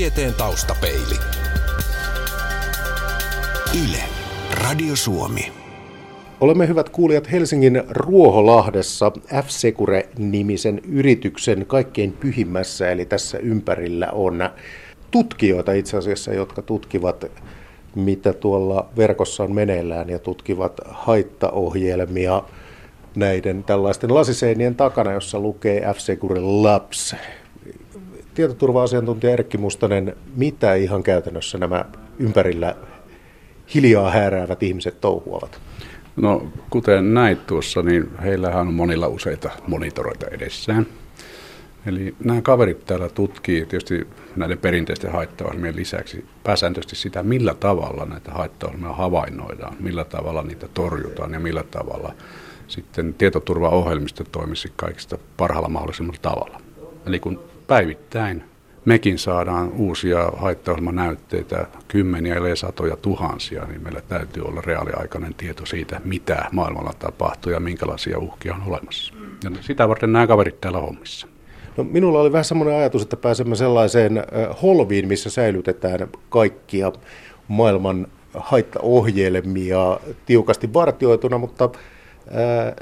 Tieteen taustapeili. Yle, Radio Suomi. Olemme hyvät kuulijat Helsingin Ruoholahdessa F-Secure-nimisen yrityksen kaikkein pyhimmässä, eli tässä ympärillä on tutkijoita itse asiassa, jotka tutkivat mitä tuolla verkossa on meneillään ja tutkivat haittaohjelmia näiden tällaisten lasiseinien takana, jossa lukee F-Secure Labs. Tietoturva-asiantuntija Erkki Mustonen, mitä ihan käytännössä nämä ympärillä hiljaa hääräävät ihmiset touhuavat? No kuten näit tuossa, niin heillähän on monilla useita monitoroita edessään. Eli nämä kaverit täällä tutkii tietysti näiden perinteisten haittaohjelmien lisäksi pääsääntöisesti sitä, millä tavalla näitä haittaohjelmia havainnoidaan, millä tavalla niitä torjutaan ja millä tavalla sitten tietoturvaohjelmisto toimisi kaikista parhaalla mahdollisella tavalla. Eli kun päivittäin mekin saadaan uusia haittaohjelmanäytteitä, kymmeniä ellei satoja tuhansia, niin meillä täytyy olla reaaliaikainen tieto siitä, mitä maailmalla tapahtuu ja minkälaisia uhkia on olemassa. Ja sitä varten nämä kaverit täällä hommissa. No, minulla oli vähän semmoinen ajatus, että pääsemme sellaiseen holviin, missä säilytetään kaikkia maailman haittaohjelmia tiukasti vartioituna, mutta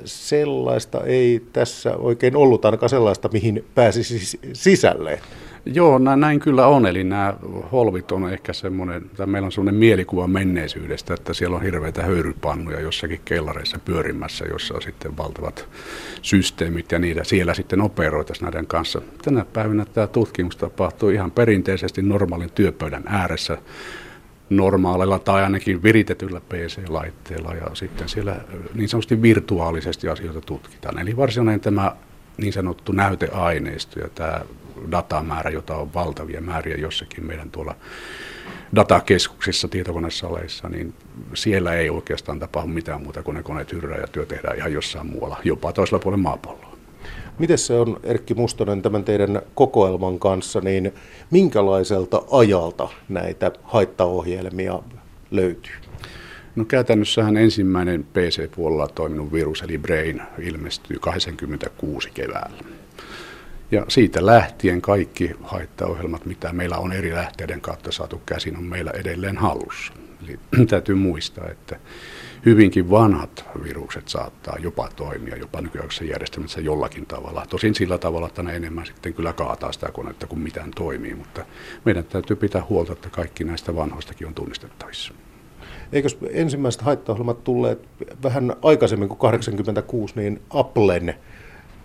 sellaista ei tässä oikein ollut, ainakaan sellaista, mihin pääsisi sisälle. Joo, näin kyllä on. Eli nämä holvit on ehkä semmoinen, tai meillä on semmoinen mielikuva menneisyydestä, että siellä on hirveitä höyrypannuja jossakin kellareissa pyörimässä, jossa on sitten valtavat systeemit ja niitä siellä sitten operoitaisiin näiden kanssa. Tänä päivänä tämä tutkimus tapahtuu ihan perinteisesti normaalin työpöydän ääressä normaalilla tai ainakin viritetyllä PC-laitteella ja sitten siellä niin sanotusti virtuaalisesti asioita tutkitaan. Eli varsinainen tämä niin sanottu näyteaineisto ja tämä datamäärä, jota on valtavia määriä jossakin meidän tuolla datakeskuksissa, tietokonesaleissa, niin siellä ei oikeastaan tapahdu mitään muuta kuin ne koneet hyrrää ja työ tehdään ihan jossain muualla, jopa toisella puolella maapalloa. Miten se on, Erkki Mustonen, tämän teidän kokoelman kanssa, niin minkälaiselta ajalta näitä haittaohjelmia löytyy? No käytännössähän ensimmäinen PC-puolella toiminut virus, eli Brain, ilmestyy 86 keväällä. Ja siitä lähtien kaikki haittaohjelmat, mitä meillä on eri lähteiden kautta saatu käsin, on meillä edelleen hallussa. Eli täytyy muistaa, että hyvinkin vanhat virukset saattaa jopa toimia jopa nykyaikaisessa järjestelmässä jollakin tavalla. Tosin sillä tavalla, että ne enemmän sitten kyllä kaataa sitä konetta kuin mitään toimii, mutta meidän täytyy pitää huolta, että kaikki näistä vanhoistakin on tunnistettavissa. Eikö ensimmäiset haittaohjelmat tulleet vähän aikaisemmin kuin 86, niin Applen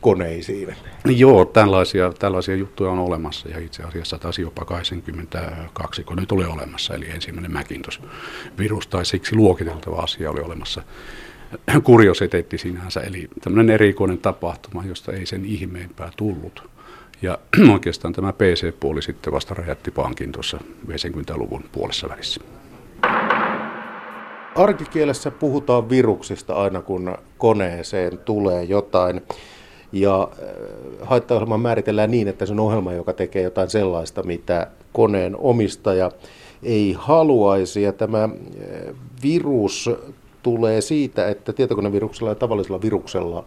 koneisiin? Joo, tällaisia, tällaisia juttuja on olemassa ja itse asiassa taisi jopa 82 kun nyt oli olemassa, eli ensimmäinen Macintosh-virus tai siksi luokiteltava asia oli olemassa kuriositeetti sinänsä, eli tämmöinen erikoinen tapahtuma, josta ei sen ihmeempää tullut. Ja oikeastaan tämä PC-puoli sitten vasta räjätti pankin tuossa 50-luvun puolessa välissä. Arkikielessä puhutaan viruksista aina kun koneeseen tulee jotain. Ja äh, haittaohjelma määritellään niin, että se on ohjelma, joka tekee jotain sellaista, mitä koneen omistaja ei haluaisi. Ja tämä äh, virus tulee siitä, että tietokoneviruksella ja tavallisella viruksella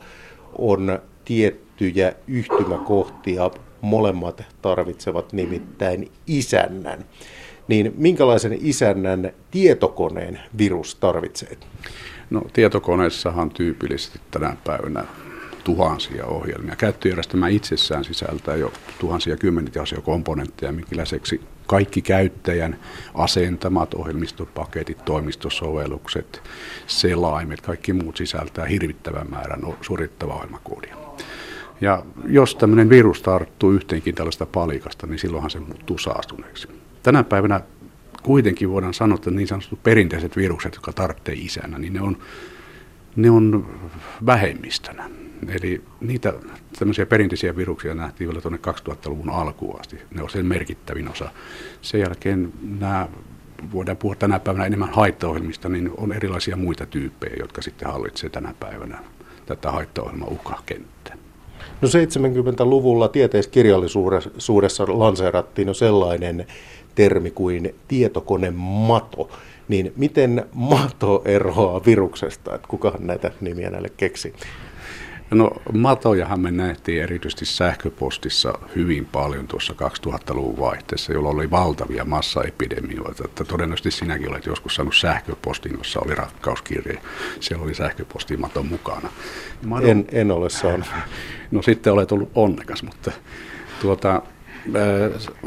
on tiettyjä yhtymäkohtia. Molemmat tarvitsevat nimittäin isännän. Niin minkälaisen isännän tietokoneen virus tarvitsee? No tietokoneessahan tyypillisesti tänä päivänä tuhansia ohjelmia. Käyttöjärjestelmä itsessään sisältää jo tuhansia kymmeniä komponentteja, minkä kaikki käyttäjän asentamat ohjelmistopaketit, toimistosovellukset, selaimet, kaikki muut sisältää hirvittävän määrän suorittavaa ohjelmakoodia. Ja jos tämmöinen virus tarttuu yhteenkin tällaista palikasta, niin silloinhan se muuttuu saastuneeksi. Tänä päivänä kuitenkin voidaan sanoa, että niin sanotut perinteiset virukset, jotka tarvitsee isänä, niin ne on, ne on vähemmistönä. Eli niitä tämmöisiä perinteisiä viruksia nähtiin vielä tuonne 2000-luvun alkuun asti. Ne on sen merkittävin osa. Sen jälkeen nämä, voidaan puhua tänä päivänä enemmän haittaohjelmista, niin on erilaisia muita tyyppejä, jotka sitten hallitsevat tänä päivänä tätä haittaohjelman uhkakenttää. No 70-luvulla tieteiskirjallisuudessa lanseerattiin jo sellainen termi kuin tietokonemato. Niin miten mato eroaa viruksesta? Että kukahan näitä nimiä näille keksi? No matojahan me nähtiin erityisesti sähköpostissa hyvin paljon tuossa 2000-luvun vaihteessa, jolloin oli valtavia massaepidemioita. Että todennäköisesti sinäkin olet joskus saanut sähköpostin, jossa oli rakkauskirje. Siellä oli sähköpostimaton mukana. Madon... En, en ole saanut. No sitten olet ollut onnekas, mutta tuota,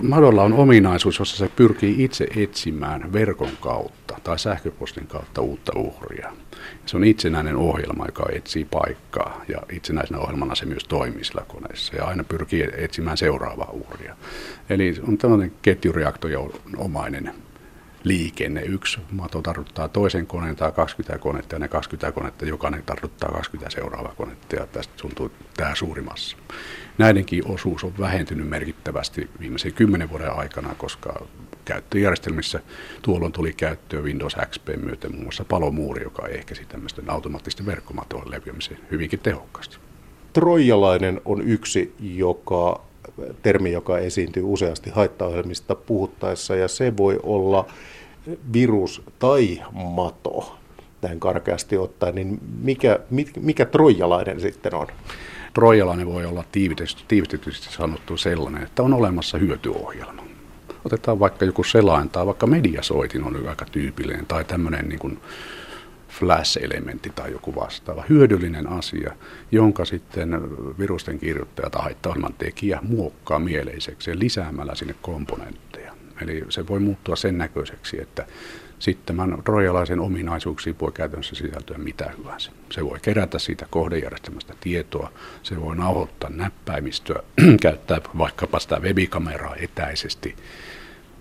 Madolla on ominaisuus, jossa se pyrkii itse etsimään verkon kautta tai sähköpostin kautta uutta uhria. Se on itsenäinen ohjelma, joka etsii paikkaa ja itsenäisenä ohjelmana se myös toimii sillä koneessa ja aina pyrkii etsimään seuraavaa uhria. Eli on tämmöinen ketjureaktoriomainen liikenne. Yksi mato tarvittaa toisen koneen tai 20 konetta ja ne 20 konetta jokainen tarvittaa 20 seuraavaa konetta ja tästä tuntuu tämä suuri massa. Näidenkin osuus on vähentynyt merkittävästi viimeisen kymmenen vuoden aikana, koska käyttöjärjestelmissä tuolloin tuli käyttöön Windows XP myöten muun muassa palomuuri, joka ehkäisi tämmöisten automaattisten verkkomatojen leviämisen hyvinkin tehokkaasti. Trojalainen on yksi joka, termi, joka esiintyy useasti haittaohjelmista puhuttaessa, ja se voi olla virus tai mato, näin karkeasti ottaen, niin mikä, mikä trojalainen sitten on? Trojalainen voi olla tiivistetysti sanottu sellainen, että on olemassa hyötyohjelma. Otetaan vaikka joku selain tai vaikka mediasoitin on aika tyypillinen tai tämmöinen niin kuin flash-elementti tai joku vastaava. Hyödyllinen asia, jonka sitten virusten kirjoittaja tai haittaohjelman tekijä muokkaa mieleiseksi lisäämällä sinne komponentteja. Eli se voi muuttua sen näköiseksi, että sitten tämän rojalaisen ominaisuuksiin voi käytännössä sisältyä mitä hyvänsä. Se voi kerätä siitä kohdejärjestelmästä tietoa, se voi nauhoittaa näppäimistöä, käyttää vaikkapa sitä webikameraa etäisesti,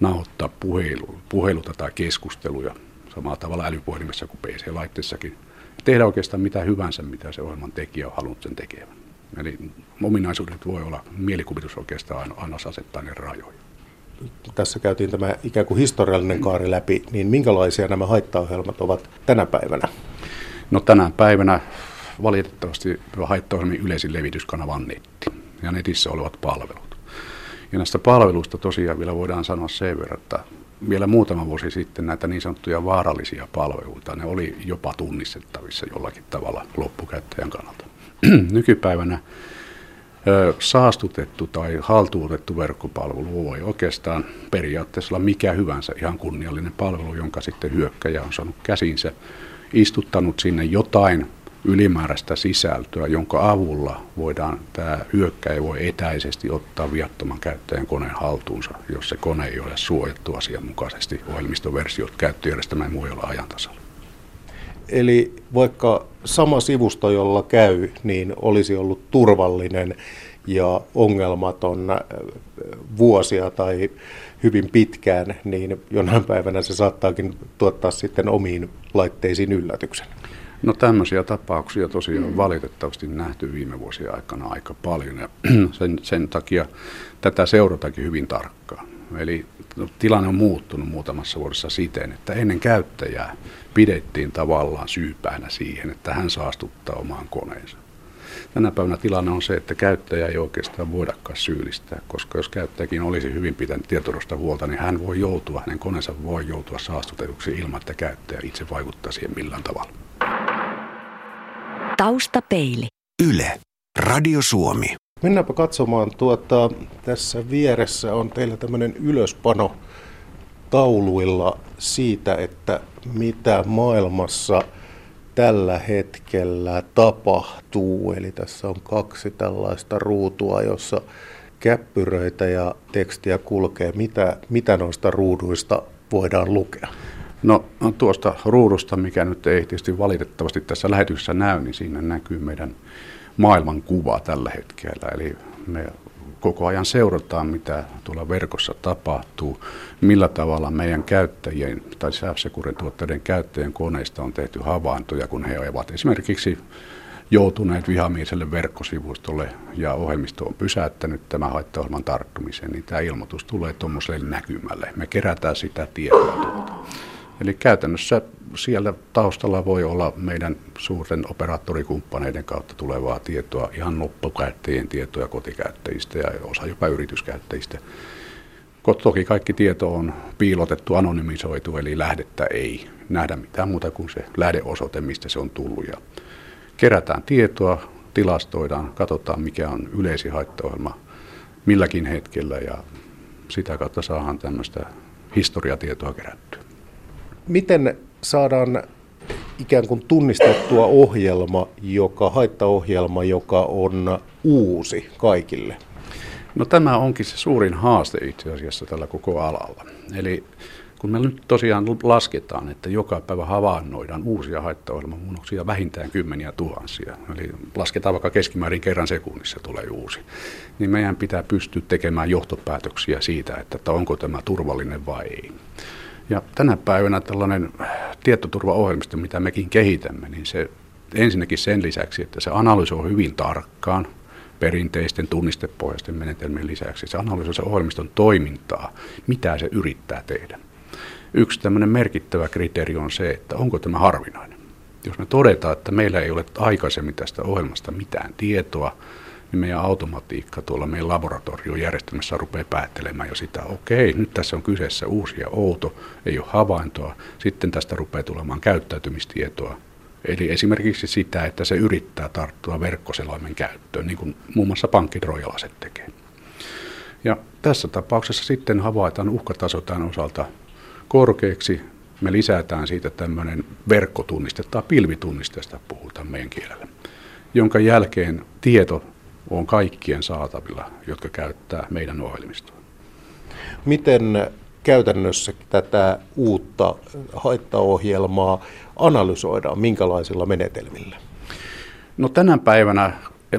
nauhoittaa puhelu, puheluta tai keskusteluja samalla tavalla älypuhelimessa kuin PC-laitteessakin. Tehdä oikeastaan mitä hyvänsä, mitä se ohjelman tekijä on halunnut sen tekevän. Eli ominaisuudet voi olla mielikuvitus oikeastaan aina asettaa ne rajoja tässä käytiin tämä ikään kuin historiallinen kaari läpi, niin minkälaisia nämä haittaohjelmat ovat tänä päivänä? No tänä päivänä valitettavasti haittaohjelmien yleisin levityskanava on netti ja netissä olevat palvelut. Ja näistä palveluista tosiaan vielä voidaan sanoa sen verran, että vielä muutama vuosi sitten näitä niin sanottuja vaarallisia palveluita, ne oli jopa tunnistettavissa jollakin tavalla loppukäyttäjän kannalta. Nykypäivänä saastutettu tai haltuutettu verkkopalvelu voi oikeastaan periaatteessa olla mikä hyvänsä ihan kunniallinen palvelu, jonka sitten hyökkäjä on saanut käsinsä, istuttanut sinne jotain ylimääräistä sisältöä, jonka avulla voidaan, tämä hyökkäjä voi etäisesti ottaa viattoman käyttäjän koneen haltuunsa, jos se kone ei ole suojattu asianmukaisesti ohjelmistoversiot, käyttöjärjestelmä ei muu ole ajan tasalla. Eli vaikka sama sivusto, jolla käy, niin olisi ollut turvallinen ja ongelmaton äh, vuosia tai hyvin pitkään, niin jonain päivänä se saattaakin tuottaa sitten omiin laitteisiin yllätyksen. No tämmöisiä tapauksia tosiaan on valitettavasti nähty viime vuosien aikana aika paljon ja sen, sen takia tätä seuratakin hyvin tarkkaan. Eli tilanne on muuttunut muutamassa vuodessa siten, että ennen käyttäjää pidettiin tavallaan syypäänä siihen, että hän saastuttaa omaan koneensa. Tänä päivänä tilanne on se, että käyttäjä ei oikeastaan voidakaan syyllistää, koska jos käyttäjäkin olisi hyvin pitänyt tietoturvasta huolta, niin hän voi joutua, hänen koneensa voi joutua saastutetuksi ilman, että käyttäjä itse vaikuttaa siihen millään tavalla. Taustapeili. Yle. Radio Suomi. Mennäänpä katsomaan tuota, tässä vieressä on teillä tämmöinen ylöspano tauluilla siitä, että mitä maailmassa tällä hetkellä tapahtuu. Eli tässä on kaksi tällaista ruutua, jossa käppyröitä ja tekstiä kulkee. Mitä, mitä noista ruuduista voidaan lukea? No, tuosta ruudusta, mikä nyt ei tietysti valitettavasti tässä lähetyksessä näy, niin siinä näkyy meidän maailman kuva tällä hetkellä. Eli me koko ajan seurataan, mitä tuolla verkossa tapahtuu, millä tavalla meidän käyttäjien tai sähkösekurin tuotteiden käyttäjien koneista on tehty havaintoja, kun he ovat esimerkiksi joutuneet vihamieselle verkkosivustolle ja ohjelmisto on pysäyttänyt tämän haittaohjelman tarttumisen, niin tämä ilmoitus tulee tuommoiselle näkymälle. Me kerätään sitä tietoa. Eli käytännössä siellä taustalla voi olla meidän suurten operaattorikumppaneiden kautta tulevaa tietoa, ihan loppukäyttäjien tietoja kotikäyttäjistä ja osa jopa yrityskäyttäjistä. Toki kaikki tieto on piilotettu, anonymisoitu, eli lähdettä ei nähdä mitään muuta kuin se lähdeosoite, mistä se on tullut. Ja kerätään tietoa, tilastoidaan, katsotaan mikä on yleisin haittaohjelma milläkin hetkellä ja sitä kautta saadaan tämmöistä historiatietoa kerättyä. Miten saadaan ikään kuin tunnistettua ohjelma, joka, haittaohjelma, joka on uusi kaikille? No tämä onkin se suurin haaste itse asiassa tällä koko alalla. Eli kun me nyt tosiaan lasketaan, että joka päivä havainnoidaan uusia haittaohjelmamuunnoksia vähintään kymmeniä tuhansia, eli lasketaan vaikka keskimäärin kerran sekunnissa tulee uusi, niin meidän pitää pystyä tekemään johtopäätöksiä siitä, että onko tämä turvallinen vai ei. Ja tänä päivänä tällainen tietoturvaohjelmisto, mitä mekin kehitämme, niin se ensinnäkin sen lisäksi, että se analysoi hyvin tarkkaan perinteisten tunnistepohjaisten menetelmien lisäksi, se analysoi se ohjelmiston toimintaa, mitä se yrittää tehdä. Yksi tämmöinen merkittävä kriteeri on se, että onko tämä harvinainen. Jos me todetaan, että meillä ei ole aikaisemmin tästä ohjelmasta mitään tietoa, niin meidän automatiikka tuolla meidän laboratoriojärjestelmässä rupeaa päättelemään jo sitä, okei, nyt tässä on kyseessä uusi ja outo, ei ole havaintoa, sitten tästä rupeaa tulemaan käyttäytymistietoa. Eli esimerkiksi sitä, että se yrittää tarttua verkkoselaimen käyttöön, niin kuin muun muassa pankkidrojalaset tekee. Ja tässä tapauksessa sitten havaitaan uhkataso tämän osalta korkeaksi. Me lisätään siitä tämmöinen verkkotunniste tai pilvitunnisteesta puhutaan meidän kielellä, jonka jälkeen tieto on kaikkien saatavilla, jotka käyttää meidän ohjelmistoa. Miten käytännössä tätä uutta haittaohjelmaa analysoidaan, minkälaisilla menetelmillä? No tänä päivänä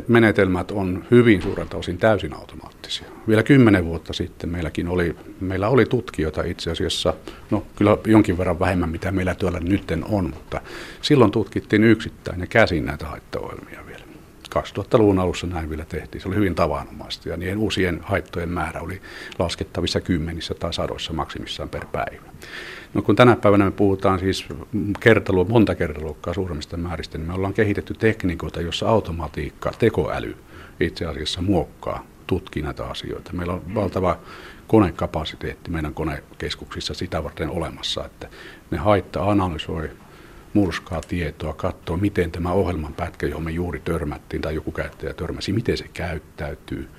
menetelmät on hyvin suurelta osin täysin automaattisia. Vielä kymmenen vuotta sitten meilläkin oli, meillä oli tutkijoita itse asiassa, no kyllä jonkin verran vähemmän mitä meillä työllä nytten on, mutta silloin tutkittiin yksittäin ja käsin näitä haittaohjelmia 2000-luvun alussa näin vielä tehtiin. Se oli hyvin tavanomaista ja niiden uusien haittojen määrä oli laskettavissa kymmenissä tai sadoissa maksimissaan per päivä. No kun tänä päivänä me puhutaan siis kertalu, monta kertaluokkaa suuremmista määristä, niin me ollaan kehitetty tekniikoita, jossa automatiikka, tekoäly itse asiassa muokkaa, tutkii näitä asioita. Meillä on valtava konekapasiteetti meidän konekeskuksissa sitä varten olemassa, että ne haitta analysoi murskaa tietoa, katsoa, miten tämä ohjelman pätkä, johon me juuri törmättiin tai joku käyttäjä törmäsi, miten se käyttäytyy,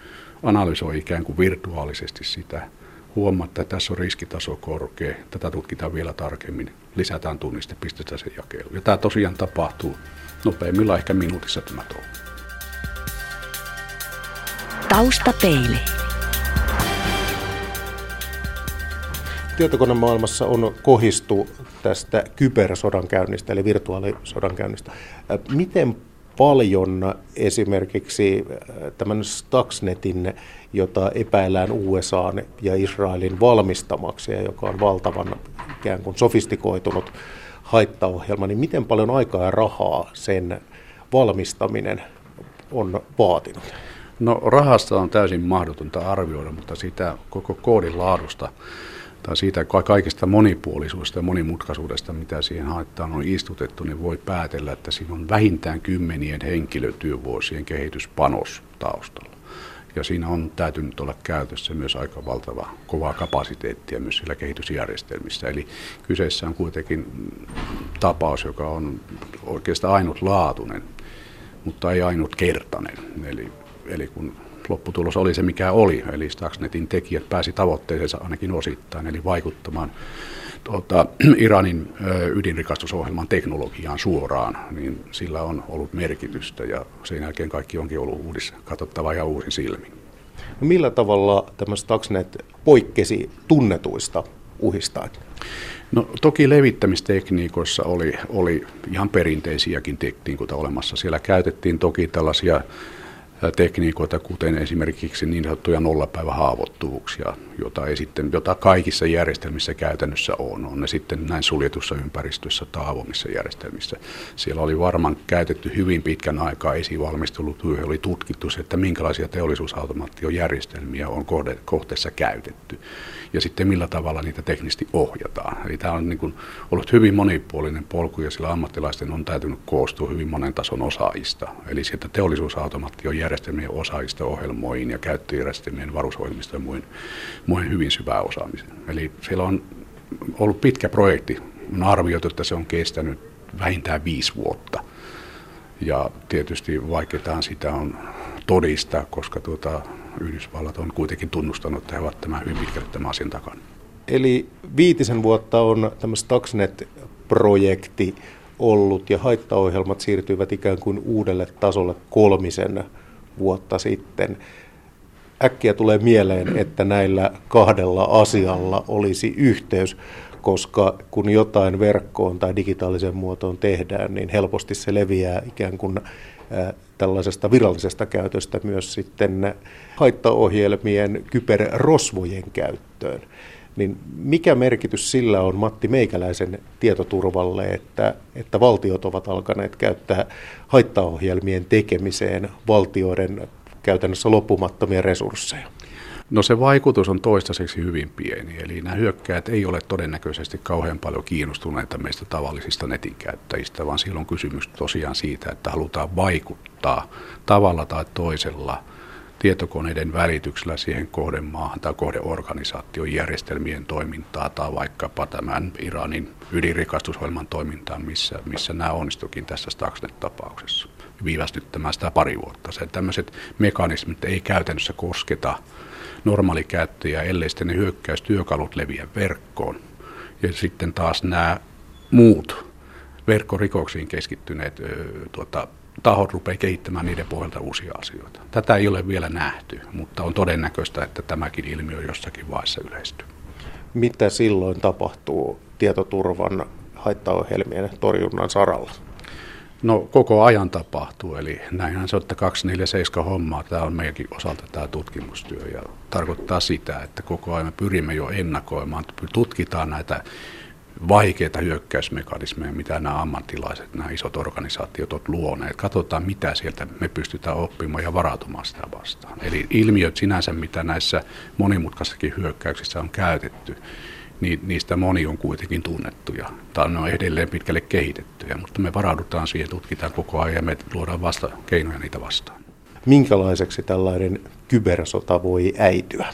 analysoi ikään kuin virtuaalisesti sitä, huomaa, että tässä on riskitaso korkea, tätä tutkitaan vielä tarkemmin, lisätään tunniste, pistetään se jakelu. Ja tämä tosiaan tapahtuu nopeimmillaan ehkä minuutissa tämä touhu. Taustapeili. Tietokonemaailmassa on kohistu tästä kybersodankäynnistä, eli virtuaalisodankäynnistä. Miten paljon esimerkiksi tämän Stuxnetin, jota epäillään USA ja Israelin valmistamaksi, ja joka on valtavan ikään kuin sofistikoitunut haittaohjelma, niin miten paljon aikaa ja rahaa sen valmistaminen on vaatinut? No rahasta on täysin mahdotonta arvioida, mutta sitä koko koodin laadusta tai siitä kaikesta monipuolisuudesta ja monimutkaisuudesta, mitä siihen haittaan on istutettu, niin voi päätellä, että siinä on vähintään kymmenien henkilötyövuosien kehityspanos taustalla. Ja siinä on täytynyt olla käytössä myös aika valtava kovaa kapasiteettia myös siellä kehitysjärjestelmissä. Eli kyseessä on kuitenkin tapaus, joka on oikeastaan ainutlaatuinen, mutta ei ainutkertainen. Eli, eli kun lopputulos oli se, mikä oli. Eli Stuxnetin tekijät pääsi tavoitteeseensa ainakin osittain, eli vaikuttamaan tuota, Iranin ydinrikastusohjelman teknologiaan suoraan, niin sillä on ollut merkitystä ja sen jälkeen kaikki onkin ollut uudis, katsottava ja uusin silmin. No millä tavalla tämä Stuxnet poikkesi tunnetuista uhista? No toki levittämistekniikoissa oli, oli ihan perinteisiäkin tekniikoita olemassa. Siellä käytettiin toki tällaisia tekniikoita, kuten esimerkiksi niin sanottuja nollapäivähaavoittuvuuksia, jota, ei sitten, jota kaikissa järjestelmissä käytännössä on. On ne sitten näin suljetussa ympäristössä tai avoimissa järjestelmissä. Siellä oli varmaan käytetty hyvin pitkän aikaa esivalmistelutyö, oli tutkittu se, että minkälaisia teollisuusautomaatiojärjestelmiä on kohteessa käytetty ja sitten millä tavalla niitä teknisesti ohjataan. Eli tämä on niin kuin ollut hyvin monipuolinen polku ja sillä ammattilaisten on täytynyt koostua hyvin monen tason osaajista. Eli sieltä teollisuusautomaation järjestelmien osaajista ohjelmoihin ja käyttöjärjestelmien varusohjelmista ja muihin, muihin hyvin syvää osaamiseen. Eli siellä on ollut pitkä projekti. On arvioitu, että se on kestänyt vähintään viisi vuotta. Ja tietysti vaikeataan sitä on todistaa, koska tuota, Yhdysvallat on kuitenkin tunnustanut, että he ovat tämän hyvin pitkälle tämän asian takana. Eli viitisen vuotta on tämä Stuxnet-projekti ollut ja haittaohjelmat siirtyivät ikään kuin uudelle tasolle kolmisen vuotta sitten. Äkkiä tulee mieleen, että näillä kahdella asialla olisi yhteys, koska kun jotain verkkoon tai digitaaliseen muotoon tehdään, niin helposti se leviää ikään kuin tällaisesta virallisesta käytöstä myös sitten haittaohjelmien kyberrosvojen käyttöön. Niin mikä merkitys sillä on Matti Meikäläisen tietoturvalle, että, että valtiot ovat alkaneet käyttää haittaohjelmien tekemiseen valtioiden käytännössä loppumattomia resursseja? No se vaikutus on toistaiseksi hyvin pieni, eli nämä hyökkäät ei ole todennäköisesti kauhean paljon kiinnostuneita meistä tavallisista netin käyttäjistä, vaan silloin on kysymys tosiaan siitä, että halutaan vaikuttaa tavalla tai toisella tietokoneiden välityksellä siihen kohdemaahan tai kohdeorganisaation järjestelmien toimintaa tai vaikkapa tämän Iranin ydinrikastusohjelman toimintaan, missä, missä nämä onnistukin tässä Stuxnet-tapauksessa viivästyttämään sitä pari vuotta. Se, tämmöiset mekanismit ei käytännössä kosketa normaalikäyttäjiä, ellei sitten ne hyökkäystyökalut leviä verkkoon. Ja sitten taas nämä muut verkkorikoksiin keskittyneet tuota, tahot rupeaa kehittämään niiden pohjalta uusia asioita. Tätä ei ole vielä nähty, mutta on todennäköistä, että tämäkin ilmiö jossakin vaiheessa yleistyy. Mitä silloin tapahtuu tietoturvan haittaohjelmien torjunnan saralla? No koko ajan tapahtuu, eli näinhän se on, että 247 hommaa, tämä on meidänkin osalta tämä tutkimustyö ja tarkoittaa sitä, että koko ajan me pyrimme jo ennakoimaan, tutkitaan näitä vaikeita hyökkäysmekanismeja, mitä nämä ammattilaiset, nämä isot organisaatiot ovat luoneet. Katsotaan, mitä sieltä me pystytään oppimaan ja varautumaan sitä vastaan. Eli ilmiöt sinänsä, mitä näissä monimutkaisissakin hyökkäyksissä on käytetty, niin niistä moni on kuitenkin tunnettuja. Tai ne on edelleen pitkälle kehitettyjä, mutta me varaudutaan siihen, tutkitaan koko ajan ja me luodaan vasta keinoja niitä vastaan. Minkälaiseksi tällainen kybersota voi äityä?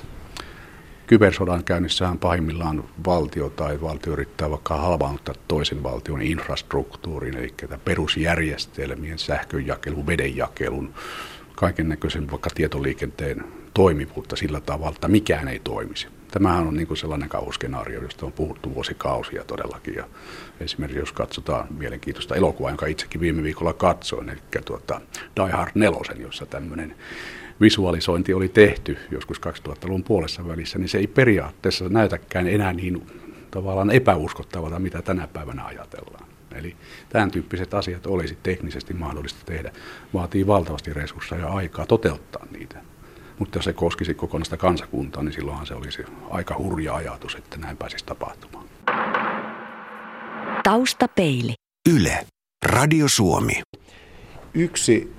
Kybersodan käynnissähän pahimmillaan valtio tai valtio yrittää vaikka halvaannuttaa toisen valtion infrastruktuurin, eli perusjärjestelmien, sähkönjakelun, vedenjakelun, kaiken näköisen vaikka tietoliikenteen toimivuutta sillä tavalla, että mikään ei toimisi. Tämähän on niin kuin sellainen kauhuskenaario, josta on puhuttu vuosikausia todellakin. Ja esimerkiksi jos katsotaan mielenkiintoista elokuvaa, jonka itsekin viime viikolla katsoin, eli tuota Die Hard 4, jossa tämmöinen visualisointi oli tehty joskus 2000-luvun puolessa välissä, niin se ei periaatteessa näytäkään enää niin tavallaan epäuskottavalta, mitä tänä päivänä ajatellaan. Eli tämän tyyppiset asiat olisi teknisesti mahdollista tehdä. Vaatii valtavasti resursseja ja aikaa toteuttaa niitä. Mutta jos se koskisi kokonaista kansakuntaa, niin silloinhan se olisi aika hurja ajatus, että näin pääsisi tapahtumaan. Taustapeili. Yle. Radio Suomi. Yksi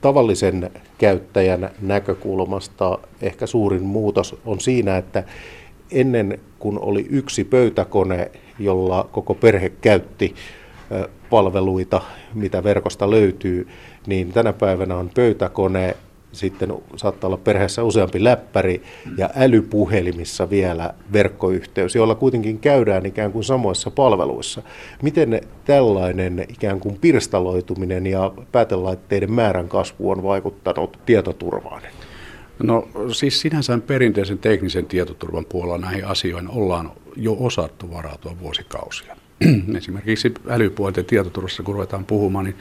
tavallisen käyttäjän näkökulmasta ehkä suurin muutos on siinä, että ennen kuin oli yksi pöytäkone, jolla koko perhe käytti palveluita, mitä verkosta löytyy, niin tänä päivänä on pöytäkone, sitten saattaa olla perheessä useampi läppäri ja älypuhelimissa vielä verkkoyhteys, jolla kuitenkin käydään ikään kuin samoissa palveluissa. Miten tällainen ikään kuin pirstaloituminen ja päätelaitteiden määrän kasvu on vaikuttanut tietoturvaan? No siis sinänsä perinteisen teknisen tietoturvan puolella näihin asioihin ollaan jo osattu varautua vuosikausia. Esimerkiksi älypuolten tietoturvassa, kun ruvetaan puhumaan, niin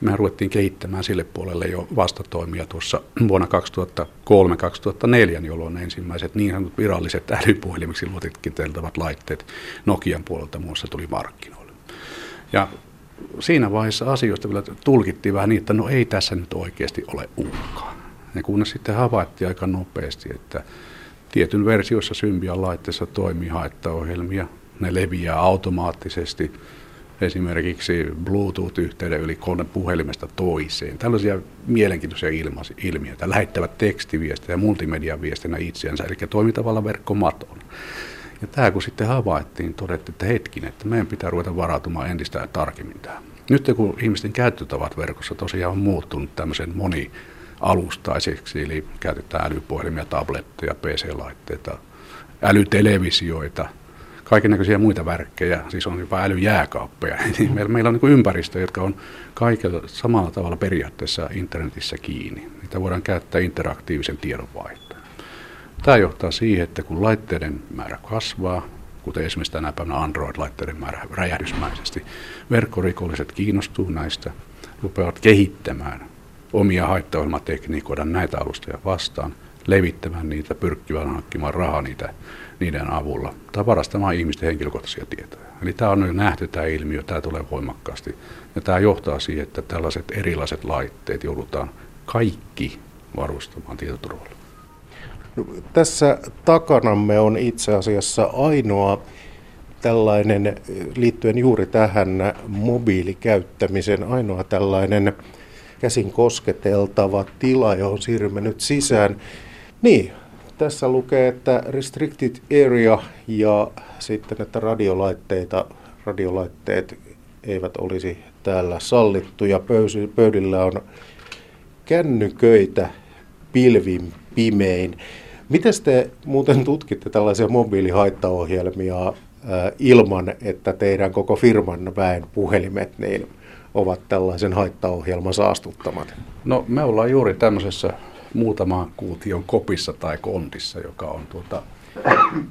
me ruvettiin kehittämään sille puolelle jo vastatoimia tuossa vuonna 2003-2004, jolloin ensimmäiset niin sanotut viralliset älypuhelimiksi luotetkiteltavat laitteet Nokian puolelta muassa tuli markkinoille. Ja siinä vaiheessa asioista vielä tulkittiin vähän niin, että no ei tässä nyt oikeasti ole uhkaa. Ja kunnes sitten havaittiin aika nopeasti, että tietyn versiossa Symbian laitteessa toimii haittaohjelmia, ne leviää automaattisesti – esimerkiksi Bluetooth-yhteyden yli puhelimesta toiseen. Tällaisia mielenkiintoisia ilmiöitä. Lähettävät tekstiviestejä ja multimediaviestinä itseänsä, eli toimintavalla verkkomaton. Ja tämä kun sitten havaittiin, todettiin, että hetkinen, että meidän pitää ruveta varautumaan entistä tarkemmin tähän. Nyt kun ihmisten käyttötavat verkossa tosiaan on muuttunut tämmöisen monialustaiseksi, eli käytetään älypuhelimia, tabletteja, PC-laitteita, älytelevisioita – kaikenlaisia muita värkkejä, siis on jopa älyjääkaappeja. Niin meillä, meillä on niin ympäristöjä, jotka on kaikella samalla tavalla periaatteessa internetissä kiinni. Niitä voidaan käyttää interaktiivisen tiedonvaihtoon. Tämä johtaa siihen, että kun laitteiden määrä kasvaa, kuten esimerkiksi tänä päivänä Android-laitteiden määrä räjähdysmäisesti, verkkorikolliset kiinnostuu näistä, rupeavat kehittämään omia haittaohjelmatekniikoita näitä alustoja vastaan, levittämään niitä, pyrkivän hankkimaan rahaa niitä, niiden avulla tai varastamaan ihmisten henkilökohtaisia tietoja. Eli tämä on jo nähty tämä ilmiö, tämä tulee voimakkaasti. Ja tämä johtaa siihen, että tällaiset erilaiset laitteet joudutaan kaikki varustamaan tietoturvalla. No, tässä takanamme on itse asiassa ainoa tällainen, liittyen juuri tähän mobiilikäyttämiseen, ainoa tällainen käsin kosketeltava tila, johon siirrymme nyt sisään. Niin, tässä lukee, että restricted area ja sitten, että radiolaitteita, radiolaitteet eivät olisi täällä sallittuja. Pöydillä on kännyköitä pilvin pimein. Miten te muuten tutkitte tällaisia mobiilihaittaohjelmia ilman, että teidän koko firman väen puhelimet niin ovat tällaisen haittaohjelman saastuttamat? No me ollaan juuri tämmöisessä muutaman kuution kopissa tai kontissa, joka on tuota,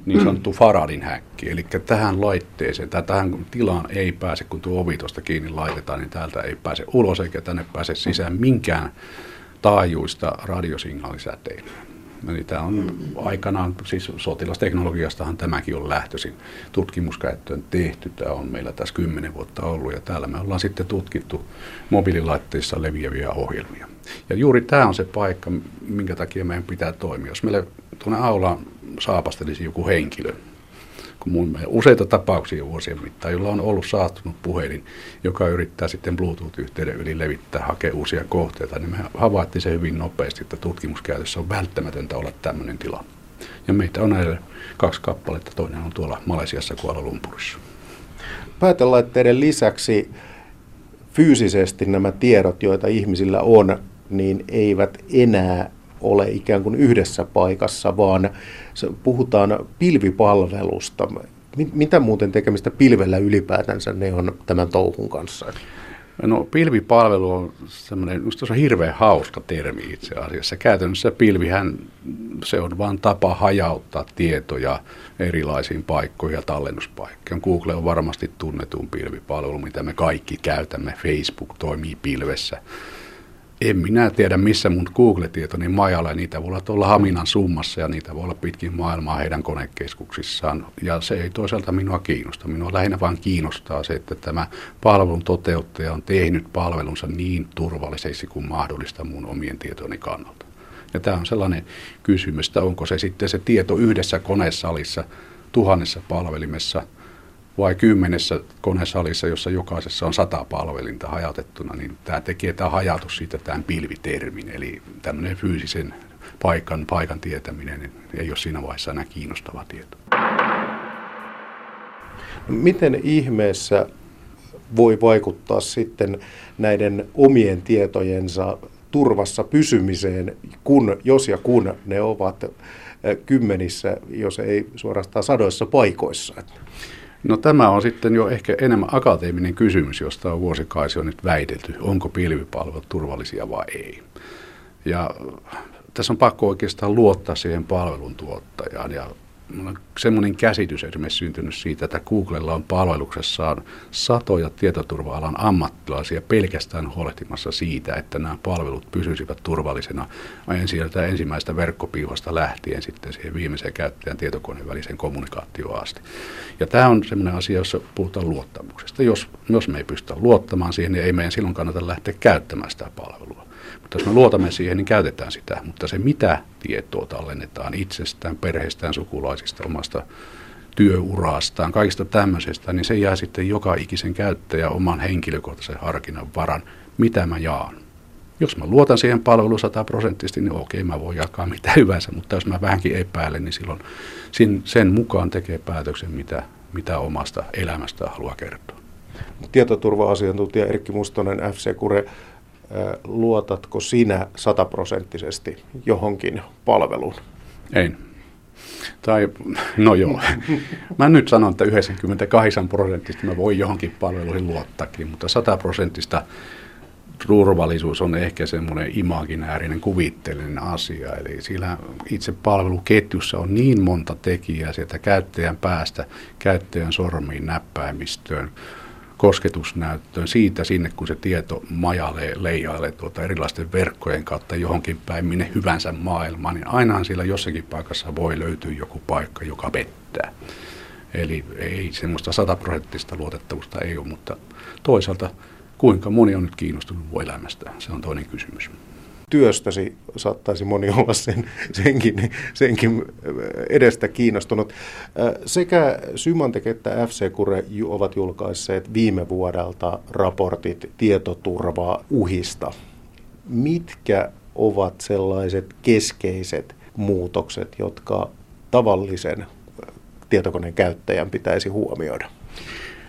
niin sanottu Faradin häkki. Eli tähän laitteeseen tai tähän tilaan ei pääse, kun tuo ovi tuosta kiinni laitetaan, niin täältä ei pääse ulos eikä tänne pääse sisään minkään taajuista radiosignaalisäteitä. Eli tämä on aikanaan, siis sotilasteknologiastahan tämäkin on lähtöisin tutkimuskäyttöön tehty. Tämä on meillä tässä kymmenen vuotta ollut ja täällä me ollaan sitten tutkittu mobiililaitteissa leviäviä ohjelmia. Ja juuri tämä on se paikka, minkä takia meidän pitää toimia. Jos meille tuonne aulaan saapastelisi joku henkilö, kun mun useita tapauksia vuosien mittaan, jolla on ollut saattunut puhelin, joka yrittää sitten Bluetooth-yhteyden yli levittää, hakea uusia kohteita, niin me havaittiin se hyvin nopeasti, että tutkimuskäytössä on välttämätöntä olla tämmöinen tila. Ja meitä on näille kaksi kappaletta, toinen on tuolla Malesiassa Kuala Lumpurissa. Päätelaitteiden lisäksi fyysisesti nämä tiedot, joita ihmisillä on, niin eivät enää ole ikään kuin yhdessä paikassa, vaan puhutaan pilvipalvelusta. Mitä muuten tekemistä pilvellä ylipäätänsä ne on tämän touhun kanssa? No pilvipalvelu on semmoinen, se on hirveän hauska termi itse asiassa. Käytännössä pilvihän, se on vain tapa hajauttaa tietoja erilaisiin paikkoihin ja tallennuspaikkoihin. Google on varmasti tunnetun pilvipalvelu, mitä me kaikki käytämme. Facebook toimii pilvessä en minä tiedä, missä mun Google-tietoni majalla, niitä voi olla tuolla Haminan summassa ja niitä voi olla pitkin maailmaa heidän konekeskuksissaan. Ja se ei toisaalta minua kiinnosta. Minua lähinnä vain kiinnostaa se, että tämä palvelun toteuttaja on tehnyt palvelunsa niin turvalliseksi kuin mahdollista mun omien tietoni kannalta. Ja tämä on sellainen kysymys, että onko se sitten se tieto yhdessä konesalissa, tuhannessa palvelimessa – vai kymmenessä konesalissa, jossa jokaisessa on sata palvelinta hajautettuna, niin tämä tekee tämä hajatus siitä tämän pilvitermin, eli tämmöinen fyysisen paikan, paikan tietäminen niin ei ole siinä vaiheessa enää kiinnostava tieto. Miten ihmeessä voi vaikuttaa sitten näiden omien tietojensa turvassa pysymiseen, kun, jos ja kun ne ovat kymmenissä, jos ei suorastaan sadoissa paikoissa? No tämä on sitten jo ehkä enemmän akateeminen kysymys, josta on vuosikausia nyt väitelty, onko pilvipalvelut turvallisia vai ei. Ja tässä on pakko oikeastaan luottaa siihen palveluntuottajaan ja on semmoinen käsitys esimerkiksi syntynyt siitä, että Googlella on palveluksessaan satoja tietoturva-alan ammattilaisia pelkästään huolehtimassa siitä, että nämä palvelut pysyisivät turvallisena sieltä ensimmäistä verkkopiihosta lähtien sitten siihen viimeiseen käyttäjän tietokoneen väliseen kommunikaatioon asti. Ja tämä on semmoinen asia, jossa puhutaan luottamuksesta. Jos, jos me ei pystytä luottamaan siihen, niin ei meidän silloin kannata lähteä käyttämään sitä palvelua. Mutta jos me luotamme siihen, niin käytetään sitä. Mutta se, mitä tietoa tallennetaan itsestään, perheestään, sukulaisista, omasta työurastaan, kaikista tämmöisestä, niin se jää sitten joka ikisen käyttäjä oman henkilökohtaisen harkinnan varan, mitä mä jaan. Jos mä luotan siihen palveluun sataprosenttisesti, niin okei, mä voin jakaa mitä hyvänsä, mutta jos mä vähänkin epäilen, niin silloin sen mukaan tekee päätöksen, mitä, mitä omasta elämästä haluaa kertoa. Tietoturva-asiantuntija Erkki Mustonen, FC Kure, luotatko sinä sataprosenttisesti johonkin palveluun? Ei. Tai, no joo. Mä nyt sanon, että 98 prosenttista mä voi johonkin palveluihin luottaakin, mutta 100 prosenttista turvallisuus on ehkä semmoinen imaginäärinen kuvitteellinen asia. Eli sillä itse palveluketjussa on niin monta tekijää sieltä käyttäjän päästä, käyttäjän sormiin, näppäimistöön, kosketusnäyttöön, siitä sinne, kun se tieto majalee, leijailee tuota erilaisten verkkojen kautta johonkin päin, minne hyvänsä maailmaan, niin ainahan siellä jossakin paikassa voi löytyä joku paikka, joka pettää. Eli ei semmoista sataprosenttista luotettavuutta ei ole, mutta toisaalta kuinka moni on nyt kiinnostunut elämästä, se on toinen kysymys työstäsi saattaisi moni olla sen, senkin, senkin edestä kiinnostunut. Sekä Symantec että FC Kure ovat julkaisseet viime vuodelta raportit tietoturvaa uhista. Mitkä ovat sellaiset keskeiset muutokset, jotka tavallisen tietokoneen käyttäjän pitäisi huomioida?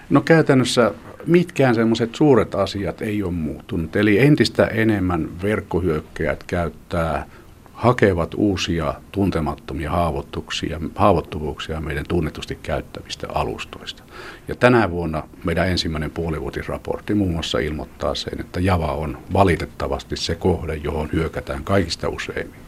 No käytännössä mitkään semmoiset suuret asiat ei ole muuttunut. Eli entistä enemmän verkkohyökkäjät käyttää, hakevat uusia tuntemattomia haavoittuksia, haavoittuvuuksia meidän tunnetusti käyttävistä alustoista. Ja tänä vuonna meidän ensimmäinen puolivuotisraportti muun muassa ilmoittaa sen, että Java on valitettavasti se kohde, johon hyökätään kaikista useimmin.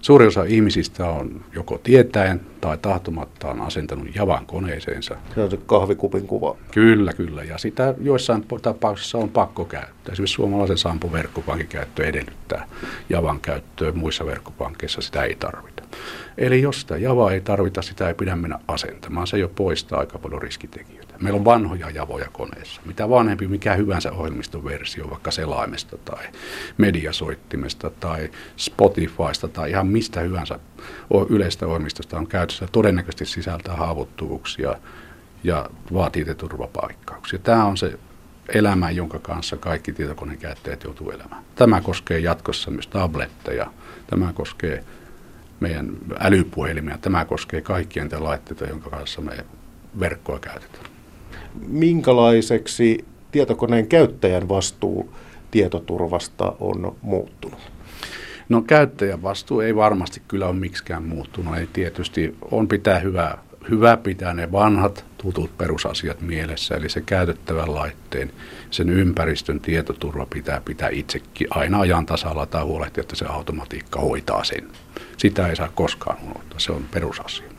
Suuri osa ihmisistä on joko tietäen tai tahtomattaan asentanut javan koneeseensa. Se on se kahvikupin kuva. Kyllä, kyllä. Ja sitä joissain tapauksissa on pakko käyttää. Esimerkiksi suomalaisen Sampo verkkopankin käyttö edellyttää javan käyttöä. Muissa verkkopankkeissa sitä ei tarvita. Eli jos sitä javaa ei tarvita, sitä ei pidä mennä asentamaan. Se jo poistaa aika paljon riskitekijöitä. Meillä on vanhoja javoja koneessa. Mitä vanhempi mikä hyvänsä ohjelmiston versio, vaikka selaimesta tai mediasoittimesta tai Spotifysta tai ihan mistä hyvänsä yleistä ohjelmistosta on käytössä, todennäköisesti sisältää haavoittuvuuksia ja vaatii turvapaikkauksia. Tämä on se elämä, jonka kanssa kaikki tietokoneen käyttäjät joutuu elämään. Tämä koskee jatkossa myös tabletteja, tämä koskee meidän älypuhelimia, tämä koskee kaikkien te laitteita, jonka kanssa me verkkoa käytetään. Minkälaiseksi tietokoneen käyttäjän vastuu tietoturvasta on muuttunut? No käyttäjän vastuu ei varmasti kyllä ole miksikään muuttunut. Ei tietysti on pitää hyvää, hyvä pitää ne vanhat tutut perusasiat mielessä, eli se käytettävän laitteen, sen ympäristön tietoturva pitää pitää itsekin aina ajan tasalla tai huolehtia, että se automatiikka hoitaa sen. Sitä ei saa koskaan unohtaa, se on perusasia.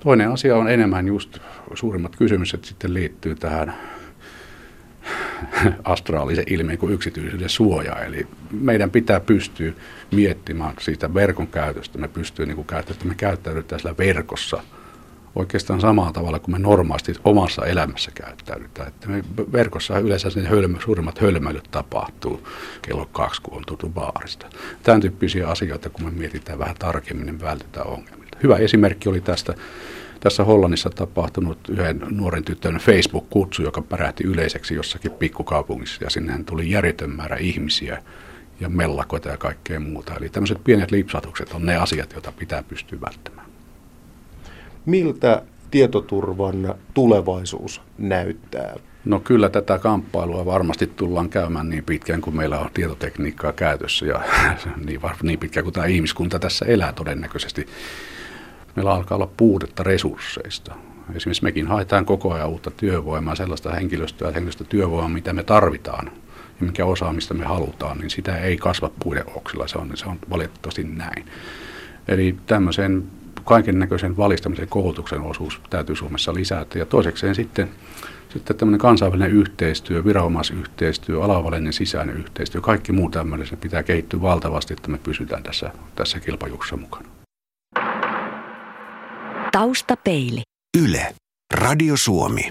Toinen asia on enemmän just suurimmat kysymykset sitten liittyy tähän astraalisen ilmiön kuin yksityisyyden suoja. Eli meidän pitää pystyä miettimään siitä verkon käytöstä. Me pystyy niin käyttämään, me käyttäydytään siellä verkossa oikeastaan samalla tavalla kuin me normaalisti omassa elämässä käyttäydytään. Että me verkossa yleensä ne hölmö, suurimmat hölmöilyt tapahtuu kello kaksi, kun on tultu baarista. Tämän tyyppisiä asioita, kun me mietitään vähän tarkemmin, niin vältetään ongelmilta. Hyvä esimerkki oli tästä tässä Hollannissa tapahtunut yhden nuoren tytön Facebook-kutsu, joka pärähti yleiseksi jossakin pikkukaupungissa ja sinne tuli järjetön määrä ihmisiä ja mellakoita ja kaikkea muuta. Eli tämmöiset pienet lipsatukset on ne asiat, joita pitää pystyä välttämään. Miltä tietoturvan tulevaisuus näyttää? No kyllä tätä kamppailua varmasti tullaan käymään niin pitkään kuin meillä on tietotekniikkaa käytössä ja niin, niin pitkään kuin tämä ihmiskunta tässä elää todennäköisesti meillä alkaa olla puutetta resursseista. Esimerkiksi mekin haetaan koko ajan uutta työvoimaa, sellaista henkilöstöä, henkilöstötyövoimaa, mitä me tarvitaan ja mikä osaamista me halutaan, niin sitä ei kasva puiden oksilla, se on, se on valitettavasti näin. Eli tämmöisen kaiken näköisen valistamisen koulutuksen osuus täytyy Suomessa lisätä. Ja toisekseen sitten, sitten tämmöinen kansainvälinen yhteistyö, viranomaisyhteistyö, alavälinen sisäinen yhteistyö, kaikki muu tämmöinen, se pitää kehittyä valtavasti, että me pysytään tässä, tässä kilpajuksessa mukana. Taustapeili. Yle. Radio Suomi.